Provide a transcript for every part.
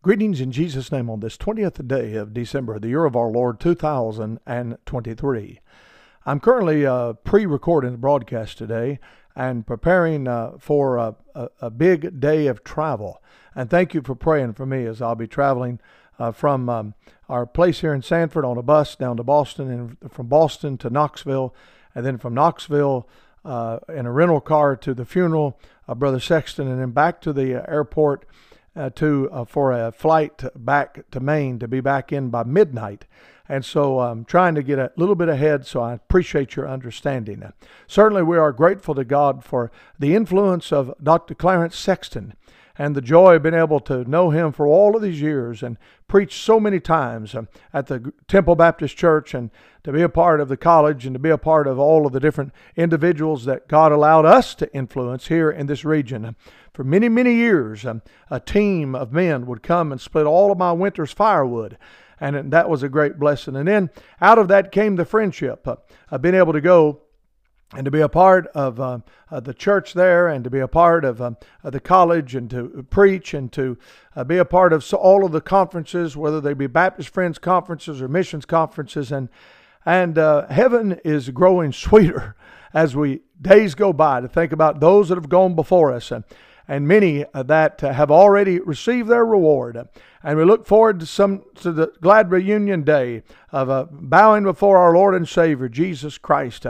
Greetings in Jesus' name on this 20th day of December, the year of our Lord 2023. I'm currently uh, pre recording the broadcast today and preparing uh, for a, a, a, big day of travel. And thank you for praying for me as I'll be traveling uh, from um, our place here in Sanford on a bus down to Boston, and from Boston to Knoxville, and then from Knoxville uh, in a rental car to the funeral of Brother Sexton, and then back to the airport uh, to uh, for a flight back to Maine to be back in by midnight. And so I'm trying to get a little bit ahead, so I appreciate your understanding. Certainly, we are grateful to God for the influence of Dr. Clarence Sexton and the joy of being able to know him for all of these years and preach so many times um, at the Temple Baptist Church and to be a part of the college and to be a part of all of the different individuals that God allowed us to influence here in this region. For many, many years, um, a team of men would come and split all of my winter's firewood and that was a great blessing. And then out of that came the friendship of uh, being able to go and to be a part of uh, uh, the church there and to be a part of, um, of the college and to preach and to uh, be a part of all of the conferences, whether they be Baptist Friends conferences or missions conferences. And, and uh, heaven is growing sweeter as we days go by to think about those that have gone before us. And, and many that have already received their reward. And we look forward to some to the glad reunion day of uh, bowing before our Lord and Savior Jesus Christ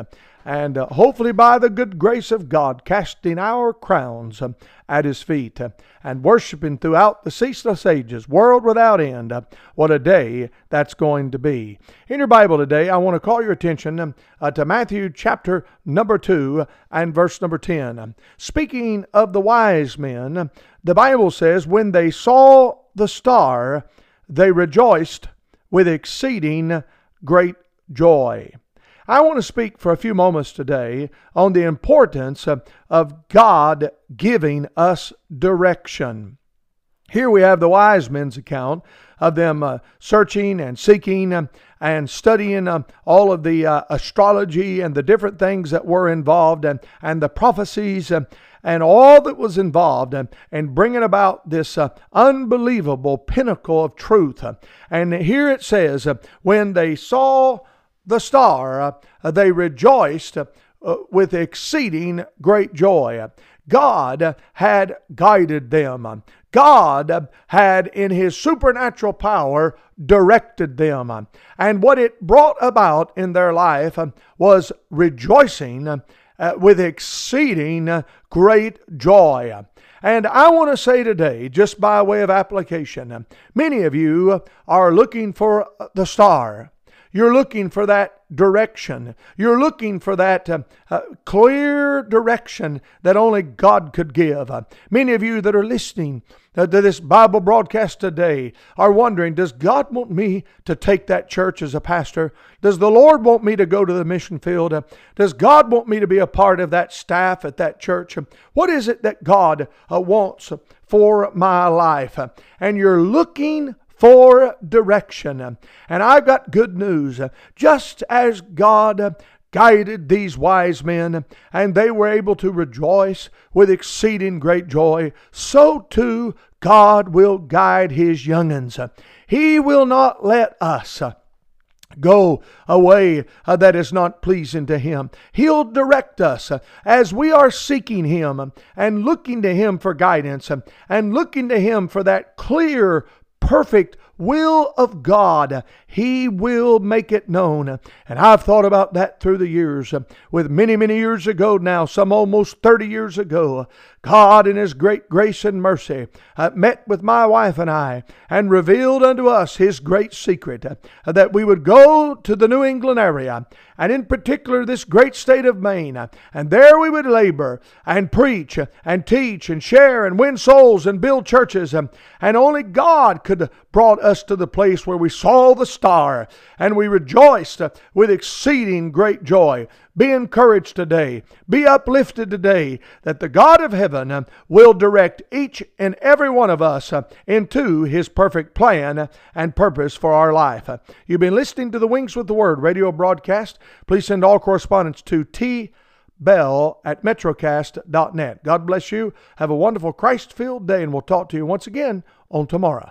and uh, hopefully by the good grace of God, casting our crowns uh, at His feet uh, and worshiping throughout the ceaseless ages, world without end. Uh, what a day that's going to be. In your Bible today, I want to call your attention um, to Matthew chapter number 2 and verse number 10. Speaking of the wise men, the Bible says, When they saw the star, they rejoiced with exceeding great joy. I want to speak for a few moments today on the importance of, of God giving us direction. Here we have the wise men's account of them uh, searching and seeking uh, and studying uh, all of the uh, astrology and the different things that were involved and, and the prophecies uh, and all that was involved and, and bringing about this uh, unbelievable pinnacle of truth. And here it says, when they saw the star, uh, they rejoiced uh, with exceeding great joy. God had guided them. God had, in His supernatural power, directed them. And what it brought about in their life was rejoicing uh, with exceeding great joy. And I want to say today, just by way of application, many of you are looking for the star. You're looking for that direction. You're looking for that uh, uh, clear direction that only God could give. Uh, many of you that are listening uh, to this Bible broadcast today are wondering Does God want me to take that church as a pastor? Does the Lord want me to go to the mission field? Uh, does God want me to be a part of that staff at that church? Uh, what is it that God wants for my life? And you're looking for direction. And I've got good news. Just as God guided these wise men, and they were able to rejoice with exceeding great joy, so too God will guide his young'uns. He will not let us go a way uh, that is not pleasing to Him. He'll direct us as we are seeking Him and looking to Him for guidance and looking to Him for that clear perfect will of God. He will make it known. And I've thought about that through the years. With many, many years ago now, some almost 30 years ago, God in His great grace and mercy uh, met with my wife and I and revealed unto us His great secret uh, that we would go to the New England area and in particular this great state of Maine and there we would labor and preach and teach and share and win souls and build churches and only God could have brought us to the place where we saw the star and we rejoiced with exceeding great joy. Be encouraged today. Be uplifted today that the God of heaven will direct each and every one of us into his perfect plan and purpose for our life. You've been listening to the Wings with the Word radio broadcast. Please send all correspondence to T. Bell at metrocast.net. God bless you. Have a wonderful Christ filled day, and we'll talk to you once again on tomorrow.